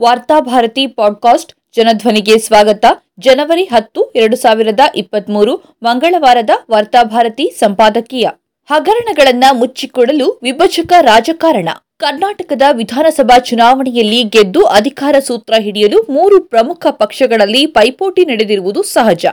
Varthabharati podcast ಜನಧ್ವನಿಗೆ ಸ್ವಾಗತ. ಜನವರಿ ಹತ್ತು, ಎರಡು ಸಾವಿರದ ಇಪ್ಪತ್ಮೂರು, ಮಂಗಳವಾರದ ವಾರ್ತಾಭಾರತಿ ಸಂಪಾದಕೀಯ. ಹಗರಣಗಳನ್ನ ಮುಚ್ಚಿಕೊಡಲು ವಿಭಜಕ ರಾಜಕಾರಣ. ಕರ್ನಾಟಕದ ವಿಧಾನಸಭಾ ಚುನಾವಣೆಯಲ್ಲಿ ಗೆದ್ದು ಅಧಿಕಾರ ಸೂತ್ರ ಹಿಡಿಯಲು ಮೂರು ಪ್ರಮುಖ ಪಕ್ಷಗಳಲ್ಲಿ ಪೈಪೋಟಿ ನಡೆದಿರುವುದು ಸಹಜ.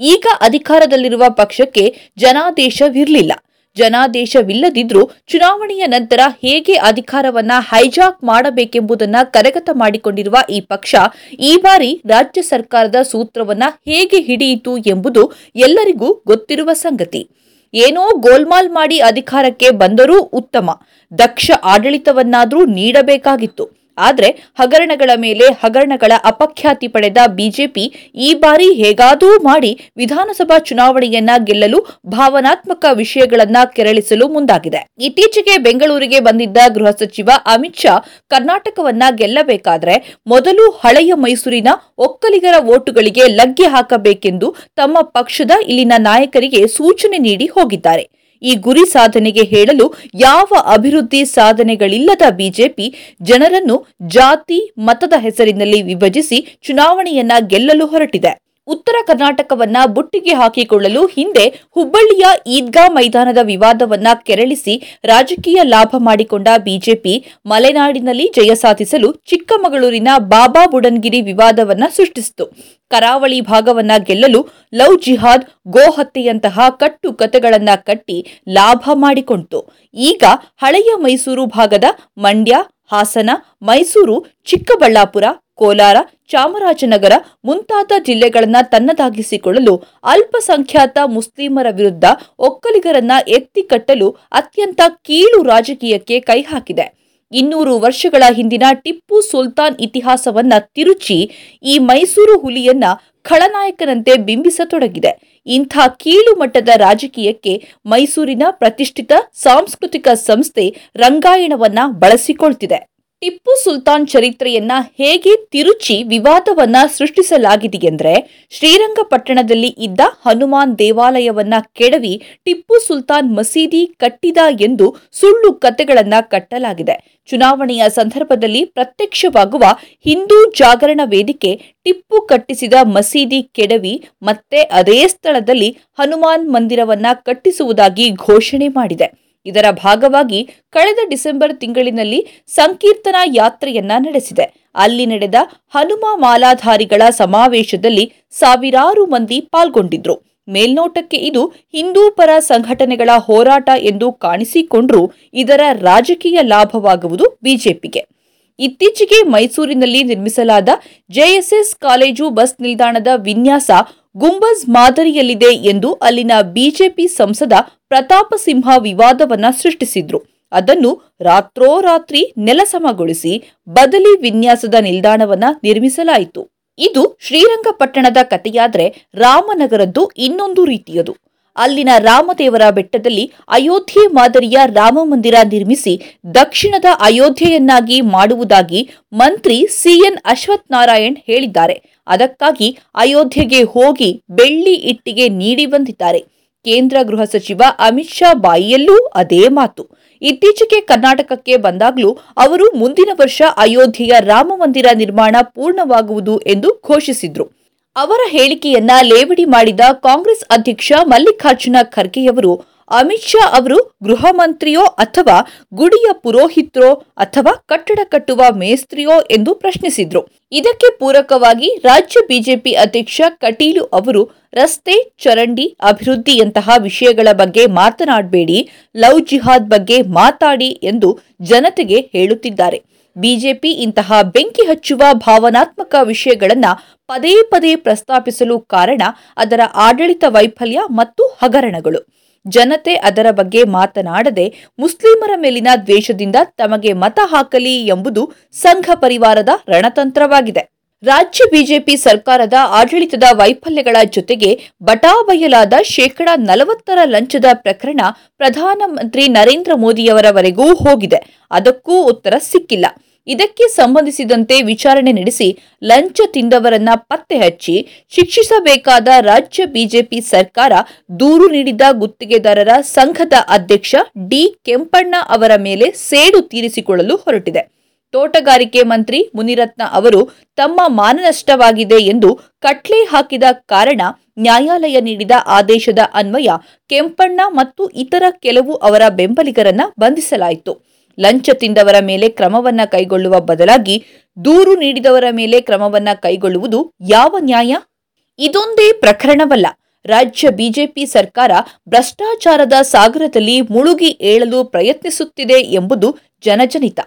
ಈಗ ಅಧಿಕಾರದಲ್ಲಿರುವ ಪಕ್ಷಕ್ಕೆ ಜನಾದೇಶವಿರಲಿಲ್ಲ. ಜನಾದೇಶವಿಲ್ಲದಿದ್ರೂ ಚುನಾವಣೆಯ ನಂತರ ಹೇಗೆ ಅಧಿಕಾರವನ್ನ ಹೈಜಾಕ್ ಮಾಡಬೇಕೆಂಬುದನ್ನ ಕರಗತ ಮಾಡಿಕೊಂಡಿರುವ ಈ ಪಕ್ಷ ಈ ಬಾರಿ ರಾಜ್ಯ ಸರ್ಕಾರದ ಸೂತ್ರವನ್ನ ಹೇಗೆ ಹಿಡಿಯಿತು ಎಂಬುದು ಎಲ್ಲರಿಗೂ ಗೊತ್ತಿರುವ ಸಂಗತಿ. ಏನೋ ಗೋಲ್ಮಾಲ್ ಮಾಡಿ ಅಧಿಕಾರಕ್ಕೆ ಬಂದರೂ ಉತ್ತಮ. ದಕ್ಷ ಆಡಳಿತವನ್ನಾದರೂ ನೀಡಬೇಕಾಗಿತ್ತು. ಆದರೆ ಹಗರಣಗಳ ಮೇಲೆ ಹಗರಣಗಳ ಅಪಖ್ಯಾತಿ ಪಡೆದ ಬಿಜೆಪಿ ಈ ಬಾರಿ ಹೇಗಾದರೂ ಮಾಡಿ ವಿಧಾನಸಭಾ ಚುನಾವಣೆಯನ್ನ ಗೆಲ್ಲಲು ಭಾವನಾತ್ಮಕ ವಿಷಯಗಳನ್ನ ಕೆರಳಿಸಲು ಮುಂದಾಗಿದೆ. ಇತ್ತೀಚೆಗೆ ಬೆಂಗಳೂರಿಗೆ ಬಂದಿದ್ದ ಗೃಹ ಸಚಿವ ಅಮಿತ್ ಶಾ ಕರ್ನಾಟಕವನ್ನ ಗೆಲ್ಲಬೇಕಾದ್ರೆ ಮೊದಲು ಹಳೆಯ ಮೈಸೂರಿನ ಒಕ್ಕಲಿಗರ ಓಟುಗಳಿಗೆ ಲಗ್ಗೆ ಹಾಕಬೇಕೆಂದು ತಮ್ಮ ಪಕ್ಷದ ಇಲ್ಲಿನ ನಾಯಕರಿಗೆ ಸೂಚನೆ ನೀಡಿ ಹೋಗಿದ್ದಾರೆ. ಈ ಗುರಿ ಸಾಧನೆಗೆ ಹೇಳಲು ಯಾವ ಅಭಿವೃದ್ಧಿ ಸಾಧನೆಗಳಿಲ್ಲದ ಬಿಜೆಪಿ ಜನರನ್ನು ಜಾತಿ, ಮತದ ಹೆಸರಿನಲ್ಲಿ ವಿಭಜಿಸಿ ಚುನಾವಣೆಯನ್ನ ಗೆಲ್ಲಲು ಹೊರಟಿದೆ. ಉತ್ತರ ಕರ್ನಾಟಕವನ್ನ ಬುಟ್ಟಿಗೆ ಹಾಕಿಕೊಳ್ಳಲು ಹಿಂದೆ ಹುಬ್ಬಳ್ಳಿಯ ಈದ್ಗಾ ಮೈದಾನದ ವಿವಾದವನ್ನ ಕೆರಳಿಸಿ ರಾಜಕೀಯ ಲಾಭ ಮಾಡಿಕೊಂಡ ಬಿಜೆಪಿ ಮಲೆನಾಡಿನಲ್ಲಿ ಜಯ ಸಾಧಿಸಲು ಚಿಕ್ಕಮಗಳೂರಿನ ಬಾಬಾ ಬುಡನ್ಗಿರಿ ವಿವಾದವನ್ನ ಸೃಷ್ಟಿಸಿತು. ಕರಾವಳಿ ಭಾಗವನ್ನ ಗೆಲ್ಲಲು ಲವ್ ಜಿಹಾದ್, ಗೋ ಹತ್ಯೆಯಂತಹ ಕಟ್ಟು ಕತೆಗಳನ್ನ ಕಟ್ಟಿ ಲಾಭ ಮಾಡಿಕೊಂಡಿತು ಈಗ ಹಳೆಯ ಮೈಸೂರು ಭಾಗದ ಮಂಡ್ಯ, ಹಾಸನ, ಮೈಸೂರು, ಚಿಕ್ಕಬಳ್ಳಾಪುರ, ಕೋಲಾರ ಚಾಮರಾಜನಗರ ಮುಂತಾದ ಜಿಲ್ಲೆಗಳನ್ನು ತನ್ನದಾಗಿಸಿಕೊಳ್ಳಲು ಅಲ್ಪಸಂಖ್ಯಾತ ಮುಸ್ಲಿಮರ ವಿರುದ್ಧ ಒಕ್ಕಲಿಗರನ್ನ ಎತ್ತಿ ಕಟ್ಟಲು ಅತ್ಯಂತ ಕೀಳು ರಾಜಕೀಯಕ್ಕೆ ಕೈ ಹಾಕಿದೆ. ಇನ್ನೂರು ವರ್ಷಗಳ ಹಿಂದಿನ ಟಿಪ್ಪು ಸುಲ್ತಾನ್ ಇತಿಹಾಸವನ್ನ ತಿರುಚಿ ಈ ಮೈಸೂರು ಹುಲಿಯನ್ನ ಖಳನಾಯಕನಂತೆ ಬಿಂಬಿಸತೊಡಗಿದೆ. ಇಂಥ ಕೀಳು ಮಟ್ಟದ ರಾಜಕೀಯಕ್ಕೆ ಮೈಸೂರಿನ ಪ್ರತಿಷ್ಠಿತ ಸಾಂಸ್ಕೃತಿಕ ಸಂಸ್ಥೆ ರಂಗಾಯಣವನ್ನ ಬಳಸಿಕೊಳ್ತಿದೆ. ಟಿಪ್ಪು ಸುಲ್ತಾನ್ ಚರಿತ್ರೆಯನ್ನ ಹೇಗೆ ತಿರುಚಿ ವಿವಾದವನ್ನ ಸೃಷ್ಟಿಸಲಾಗಿದೆಯೆಂದರೆ ಶ್ರೀರಂಗಪಟ್ಟಣದಲ್ಲಿ ಇದ್ದ ಹನುಮಾನ್ ದೇವಾಲಯವನ್ನ ಕೆಡವಿ ಟಿಪ್ಪು ಸುಲ್ತಾನ್ ಮಸೀದಿ ಕಟ್ಟಿದ ಎಂದು ಸುಳ್ಳು ಕತೆಗಳನ್ನ ಕಟ್ಟಲಾಗಿದೆ. ಚುನಾವಣೆಯ ಸಂದರ್ಭದಲ್ಲಿ ಪ್ರತ್ಯಕ್ಷವಾಗುವ ಹಿಂದೂ ಜಾಗರಣ ವೇದಿಕೆ ಟಿಪ್ಪು ಕಟ್ಟಿಸಿದ ಮಸೀದಿ ಕೆಡವಿ ಮತ್ತೆ ಅದೇ ಸ್ಥಳದಲ್ಲಿ ಹನುಮಾನ್ ಮಂದಿರವನ್ನ ಕಟ್ಟಿಸುವುದಾಗಿ ಘೋಷಣೆ ಮಾಡಿದೆ. ಇದರ ಭಾಗವಾಗಿ ಕಳೆದ ಡಿಸೆಂಬರ್ ತಿಂಗಳಿನಲ್ಲಿ ಸಂಕೀರ್ತನಾ ಯಾತ್ರೆಯನ್ನ ನಡೆಸಿದೆ. ಅಲ್ಲಿ ನಡೆದ ಹನುಮ ಮಾಲಾಧಾರಿಗಳ ಸಮಾವೇಶದಲ್ಲಿ ಸಾವಿರಾರು ಮಂದಿ ಪಾಲ್ಗೊಂಡಿದ್ರು. ಮೇಲ್ನೋಟಕ್ಕೆ ಇದು ಹಿಂದೂ ಪರ ಸಂಘಟನೆಗಳ ಹೋರಾಟ ಎಂದು ಕಾಣಿಸಿಕೊಂಡ್ರೂ ಇದರ ರಾಜಕೀಯ ಲಾಭವಾಗುವುದು ಬಿಜೆಪಿಗೆ. ಇತ್ತೀಚೆಗೆ ಮೈಸೂರಿನಲ್ಲಿ ನಿರ್ಮಿಸಲಾದ ಜೆಎಸ್ಎಸ್ ಕಾಲೇಜು ಬಸ್ ನಿಲ್ದಾಣದ ವಿನ್ಯಾಸ ಗುಂಬಜ್ ಮಾದರಿಯಲ್ಲಿದೆ ಎಂದು ಅಲ್ಲಿನ ಬಿಜೆಪಿ ಸಂಸದ ಪ್ರತಾಪ ಸಿಂಹ ವಿವಾದವನ್ನ ಸೃಷ್ಟಿಸಿದ್ರು. ಅದನ್ನು ರಾತ್ರೋರಾತ್ರಿ ನೆಲಸಮಗೊಳಿಸಿ ಬದಲಿ ವಿನ್ಯಾಸದ ನಿಲ್ದಾಣವನ್ನ ನಿರ್ಮಿಸಲಾಯಿತು. ಇದು ಶ್ರೀರಂಗಪಟ್ಟಣದ ಕಥೆಯಾದ್ರೆ ರಾಮನಗರದ್ದು ಇನ್ನೊಂದು ರೀತಿಯದು. ಅಲ್ಲಿನ ರಾಮದೇವರ ಬೆಟ್ಟದಲ್ಲಿ ಅಯೋಧ್ಯೆ ಮಾದರಿಯ ರಾಮ ಮಂದಿರ ನಿರ್ಮಿಸಿ ದಕ್ಷಿಣದ ಅಯೋಧ್ಯೆಯನ್ನಾಗಿ ಮಾಡುವುದಾಗಿ ಮಂತ್ರಿ ಸಿಎನ್ ಅಶ್ವಥ್ ನಾರಾಯಣ್ ಹೇಳಿದ್ದಾರೆ. ಅದಕ್ಕಾಗಿ ಅಯೋಧ್ಯೆಗೆ ಹೋಗಿ ಬೆಳ್ಳಿ ಇಟ್ಟಿಗೆ ನೀಡಿ ಬಂದಿದ್ದಾರೆ. ಕೇಂದ್ರ ಗೃಹ ಸಚಿವ ಅಮಿತ್ ಶಾ ಬಾಯಿಯಲ್ಲೂ ಅದೇ ಮಾತು. ಇತ್ತೀಚೆಗೆ ಕರ್ನಾಟಕಕ್ಕೆ ಬಂದಾಗಲೂ ಅವರು ಮುಂದಿನ ವರ್ಷ ಅಯೋಧ್ಯೆಯ ರಾಮ ಮಂದಿರ ನಿರ್ಮಾಣ ಪೂರ್ಣವಾಗುವುದು ಎಂದು ಘೋಷಿಸಿದ್ರು. ಅವರ ಹೇಳಿಕೆಯನ್ನ ಲೇವಡಿ ಮಾಡಿದ ಕಾಂಗ್ರೆಸ್ ಅಧ್ಯಕ್ಷ ಮಲ್ಲಿಕಾರ್ಜುನ ಖರ್ಗೆಯವರು ಅಮಿತ್ ಶಾ ಅವರು ಗೃಹ ಮಂತ್ರಿಯೋ ಅಥವಾ ಗುಡಿಯ ಪುರೋಹಿತ್ರೋ ಅಥವಾ ಕಟ್ಟಡ ಕಟ್ಟುವ ಮೇಸ್ತ್ರಿಯೋ ಎಂದು ಪ್ರಶ್ನಿಸಿದ್ರು. ಇದಕ್ಕೆ ಪೂರಕವಾಗಿ ರಾಜ್ಯ ಬಿಜೆಪಿ ಅಧ್ಯಕ್ಷ ಕಟೀಲು ಅವರು ರಸ್ತೆ, ಚರಂಡಿ ಅಭಿವೃದ್ಧಿಯಂತಹ ವಿಷಯಗಳ ಬಗ್ಗೆ ಮಾತನಾಡಬೇಡಿ, ಲವ್ ಜಿಹಾದ್ ಬಗ್ಗೆ ಮಾತಾಡಿ ಎಂದು ಜನತೆಗೆ ಹೇಳುತ್ತಿದ್ದಾರೆ. ಬಿಜೆಪಿ ಇಂತಹ ಬೆಂಕಿ ಹಚ್ಚುವ ಭಾವನಾತ್ಮಕ ವಿಷಯಗಳನ್ನ ಪದೇ ಪದೇ ಪ್ರಸ್ತಾಪಿಸಲು ಕಾರಣ ಅದರ ಆಡಳಿತ ವೈಫಲ್ಯ ಮತ್ತು ಹಗರಣಗಳು. ಜನತೆ ಅದರ ಬಗ್ಗೆ ಮಾತನಾಡದೆ ಮುಸ್ಲಿಮರ ಮೇಲಿನ ದ್ವೇಷದಿಂದ ತಮಗೆ ಮತ ಹಾಕಲಿ ಎಂಬುದು ಸಂಘ ಪರಿವಾರದ ರಣತಂತ್ರವಾಗಿದೆ. ರಾಜ್ಯ ಬಿಜೆಪಿ ಸರ್ಕಾರದ ಆಡಳಿತದ ವೈಫಲ್ಯಗಳ ಜೊತೆಗೆ ಬಟಾಬಯಲಾದ ಶೇಕಡಾ ನಲವತ್ತರ ಲಂಚದ ಪ್ರಕರಣ ಪ್ರಧಾನಮಂತ್ರಿ ನರೇಂದ್ರ ಮೋದಿಯವರವರೆಗೂ ಹೋಗಿದೆ. ಅದಕ್ಕೂ ಉತ್ತರ ಸಿಕ್ಕಿಲ್ಲ. ಇದಕ್ಕೆ ಸಂಬಂಧಿಸಿದಂತೆ ವಿಚಾರಣೆ ನಡೆಸಿ ಲಂಚ ತಿಂದವರನ್ನ ಪತ್ತೆ ಹಚ್ಚಿ ಶಿಕ್ಷಿಸಬೇಕಾದ ರಾಜ್ಯ ಬಿಜೆಪಿ ಸರ್ಕಾರ ದೂರು ನೀಡಿದ ಗುತ್ತಿಗೆದಾರರ ಸಂಘದ ಅಧ್ಯಕ್ಷ ಡಿ ಕೆಂಪಣ್ಣ ಅವರ ಮೇಲೆ ಸೇಡು ತೀರಿಸಿಕೊಳ್ಳಲು ಹೊರಟಿದೆ. ತೋಟಗಾರಿಕೆ ಮಂತ್ರಿ ಮುನಿರತ್ನ ಅವರು ತಮ್ಮ ಮಾನನಷ್ಟವಾಗಿದೆ ಎಂದು ಕಟ್ಲೆ ಹಾಕಿದ ಕಾರಣ ನ್ಯಾಯಾಲಯ ನೀಡಿದ ಆದೇಶದ ಅನ್ವಯ ಕೆಂಪಣ್ಣ ಮತ್ತು ಇತರ ಕೆಲವು ಅವರ ಬೆಂಬಲಿಗರನ್ನ ಬಂಧಿಸಲಾಯಿತು. ಲಂಚ ತಿಂದವರ ಮೇಲೆ ಕ್ರಮವನ್ನ ಕೈಗೊಳ್ಳುವ ಬದಲಾಗಿ ದೂರು ನೀಡಿದವರ ಮೇಲೆ ಕ್ರಮವನ್ನ ಕೈಗೊಳ್ಳುವುದು ಯಾವ ನ್ಯಾಯ? ಇದೊಂದೇ ಪ್ರಕರಣವಲ್ಲ. ರಾಜ್ಯ ಬಿಜೆಪಿ ಸರ್ಕಾರ ಭ್ರಷ್ಟಾಚಾರದ ಸಾಗರದಲ್ಲಿ ಮುಳುಗಿ ಏಳಲು ಪ್ರಯತ್ನಿಸುತ್ತಿದೆ ಎಂಬುದು ಜನಜನಿತ.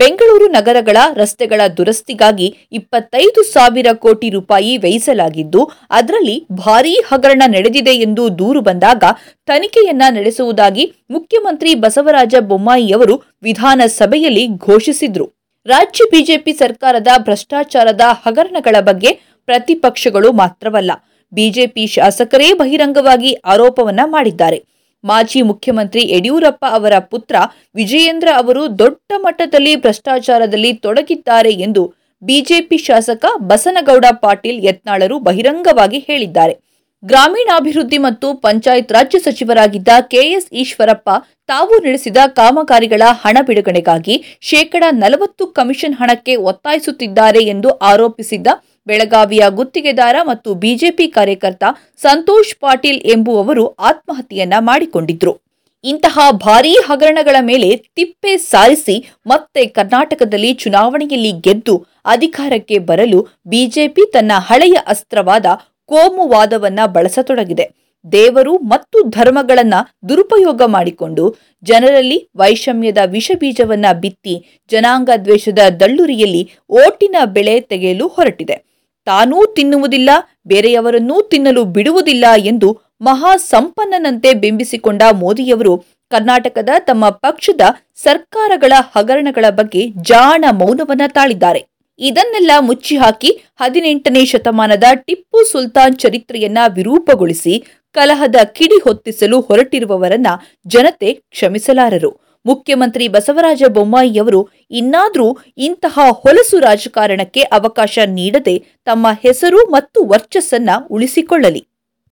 ಬೆಂಗಳೂರು ನಗರಗಳ ರಸ್ತೆಗಳ ದುರಸ್ತಿಗಾಗಿ ಇಪ್ಪತ್ತೈದು ಸಾವಿರ ಕೋಟಿ ರೂಪಾಯಿ ವ್ಯಯಿಸಲಾಗಿದ್ದು, ಅದರಲ್ಲಿ ಭಾರೀ ಹಗರಣ ನಡೆದಿದೆ ಎಂದು ದೂರು ಬಂದಾಗ ತನಿಖೆಯನ್ನ ನಡೆಸುವುದಾಗಿ ಮುಖ್ಯಮಂತ್ರಿ ಬಸವರಾಜ ಬೊಮ್ಮಾಯಿಯವರು ವಿಧಾನಸಭೆಯಲ್ಲಿ ಘೋಷಿಸಿದ್ರು. ರಾಜ್ಯ ಬಿಜೆಪಿ ಸರ್ಕಾರದ ಭ್ರಷ್ಟಾಚಾರದ ಹಗರಣಗಳ ಬಗ್ಗೆ ಪ್ರತಿಪಕ್ಷಗಳು ಮಾತ್ರವಲ್ಲ, ಬಿಜೆಪಿ ಶಾಸಕರೇ ಬಹಿರಂಗವಾಗಿ ಆರೋಪವನ್ನ ಮಾಡಿದ್ದಾರೆ. ಮಾಜಿ ಮುಖ್ಯಮಂತ್ರಿ ಯಡಿಯೂರಪ್ಪ ಅವರ ಪುತ್ರ ವಿಜಯೇಂದ್ರ ಅವರು ದೊಡ್ಡ ಮಟ್ಟದಲ್ಲಿ ಭ್ರಷ್ಟಾಚಾರದಲ್ಲಿ ತೊಡಗಿದ್ದಾರೆ ಎಂದು ಬಿಜೆಪಿ ಶಾಸಕ ಬಸನಗೌಡ ಪಾಟೀಲ್ ಯತ್ನಾಳರು ಬಹಿರಂಗವಾಗಿ ಹೇಳಿದ್ದಾರೆ. ಗ್ರಾಮೀಣಾಭಿವೃದ್ಧಿ ಮತ್ತು ಪಂಚಾಯತ್ ರಾಜ್ಯ ಸಚಿವರಾಗಿದ್ದ ಕೆಎಸ್ ಈಶ್ವರಪ್ಪ ತಾವು ನಡೆಸಿದ ಕಾಮಗಾರಿಗಳ ಹಣ ಬಿಡುಗಡೆಗಾಗಿ ಶೇಕಡಾ ನಲವತ್ತು ಕಮಿಷನ್ ಹಣಕ್ಕೆ ಒತ್ತಾಯಿಸುತ್ತಿದ್ದಾರೆ ಎಂದು ಆರೋಪಿಸಿದ್ದ ಬೆಳಗಾವಿಯ ಗುತ್ತಿಗೆದಾರ ಮತ್ತು ಬಿಜೆಪಿ ಕಾರ್ಯಕರ್ತ ಸಂತೋಷ್ ಪಾಟೀಲ್ ಎಂಬುವವರು ಆತ್ಮಹತ್ಯೆಯನ್ನ ಮಾಡಿಕೊಂಡಿದ್ರು. ಇಂತಹ ಭಾರೀ ಹಗರಣಗಳ ಮೇಲೆ ತಿಪ್ಪೆ ಸಾರಿಸಿ ಮತ್ತೆ ಕರ್ನಾಟಕದಲ್ಲಿ ಚುನಾವಣೆಯಲ್ಲಿ ಗೆದ್ದು ಅಧಿಕಾರಕ್ಕೆ ಬರಲು ಬಿಜೆಪಿ ತನ್ನ ಹಳೆಯ ಅಸ್ತ್ರವಾದ ಕೋಮುವಾದವನ್ನ ಬಳಸತೊಡಗಿದೆ. ದೇವರು ಮತ್ತು ಧರ್ಮಗಳನ್ನ ದುರುಪಯೋಗ ಮಾಡಿಕೊಂಡು ಜನರಲ್ಲಿ ವೈಷಮ್ಯದ ವಿಷಬೀಜವನ್ನ ಬಿತ್ತಿ ಜನಾಂಗ ದ್ವೇಷದ ದಳ್ಳುರಿಯಲ್ಲಿ ಓಟಿನ ಬೆಳೆ ತೆಗೆಯಲು ಹೊರಟಿದೆ. ತಾನೂ ತಿನ್ನುವುದಿಲ್ಲ, ಬೇರೆಯವರನ್ನೂ ತಿನ್ನಲು ಬಿಡುವುದಿಲ್ಲ ಎಂದು ಮಹಾ ಸಂಪನ್ನನಂತೆ ಬಿಂಬಿಸಿಕೊಂಡ ಮೋದಿಯವರು ಕರ್ನಾಟಕದ ತಮ್ಮ ಪಕ್ಷದ ಸರ್ಕಾರಗಳ ಹಗರಣಗಳ ಬಗ್ಗೆ ಜಾಣ ಮೌನವನ್ನ ತಾಳಿದ್ದಾರೆ. ಇದನ್ನೆಲ್ಲ ಮುಚ್ಚಿಹಾಕಿ ಹದಿನೆಂಟನೇ ಶತಮಾನದ ಟಿಪ್ಪು ಸುಲ್ತಾನ್ ಚರಿತ್ರೆಯನ್ನ ವಿರೂಪಗೊಳಿಸಿ ಕಲಹದ ಕಿಡಿ ಹೊತ್ತಿಸಲು ಹೊರಟಿರುವವರನ್ನ ಜನತೆ ಕ್ಷಮಿಸಲಾರರು. ಮುಖ್ಯಮಂತ್ರಿ ಬಸವರಾಜ ಬೊಮ್ಮಾಯಿಯವರು ಇನ್ನಾದರೂ ಇಂತಹ ಹೊಲಸು ರಾಜಕಾರಣಕ್ಕೆ ಅವಕಾಶ ನೀಡದೆ ತಮ್ಮ ಹೆಸರು ಮತ್ತು ವರ್ಚಸ್ಸನ್ನ ಉಳಿಸಿಕೊಳ್ಳಲಿ.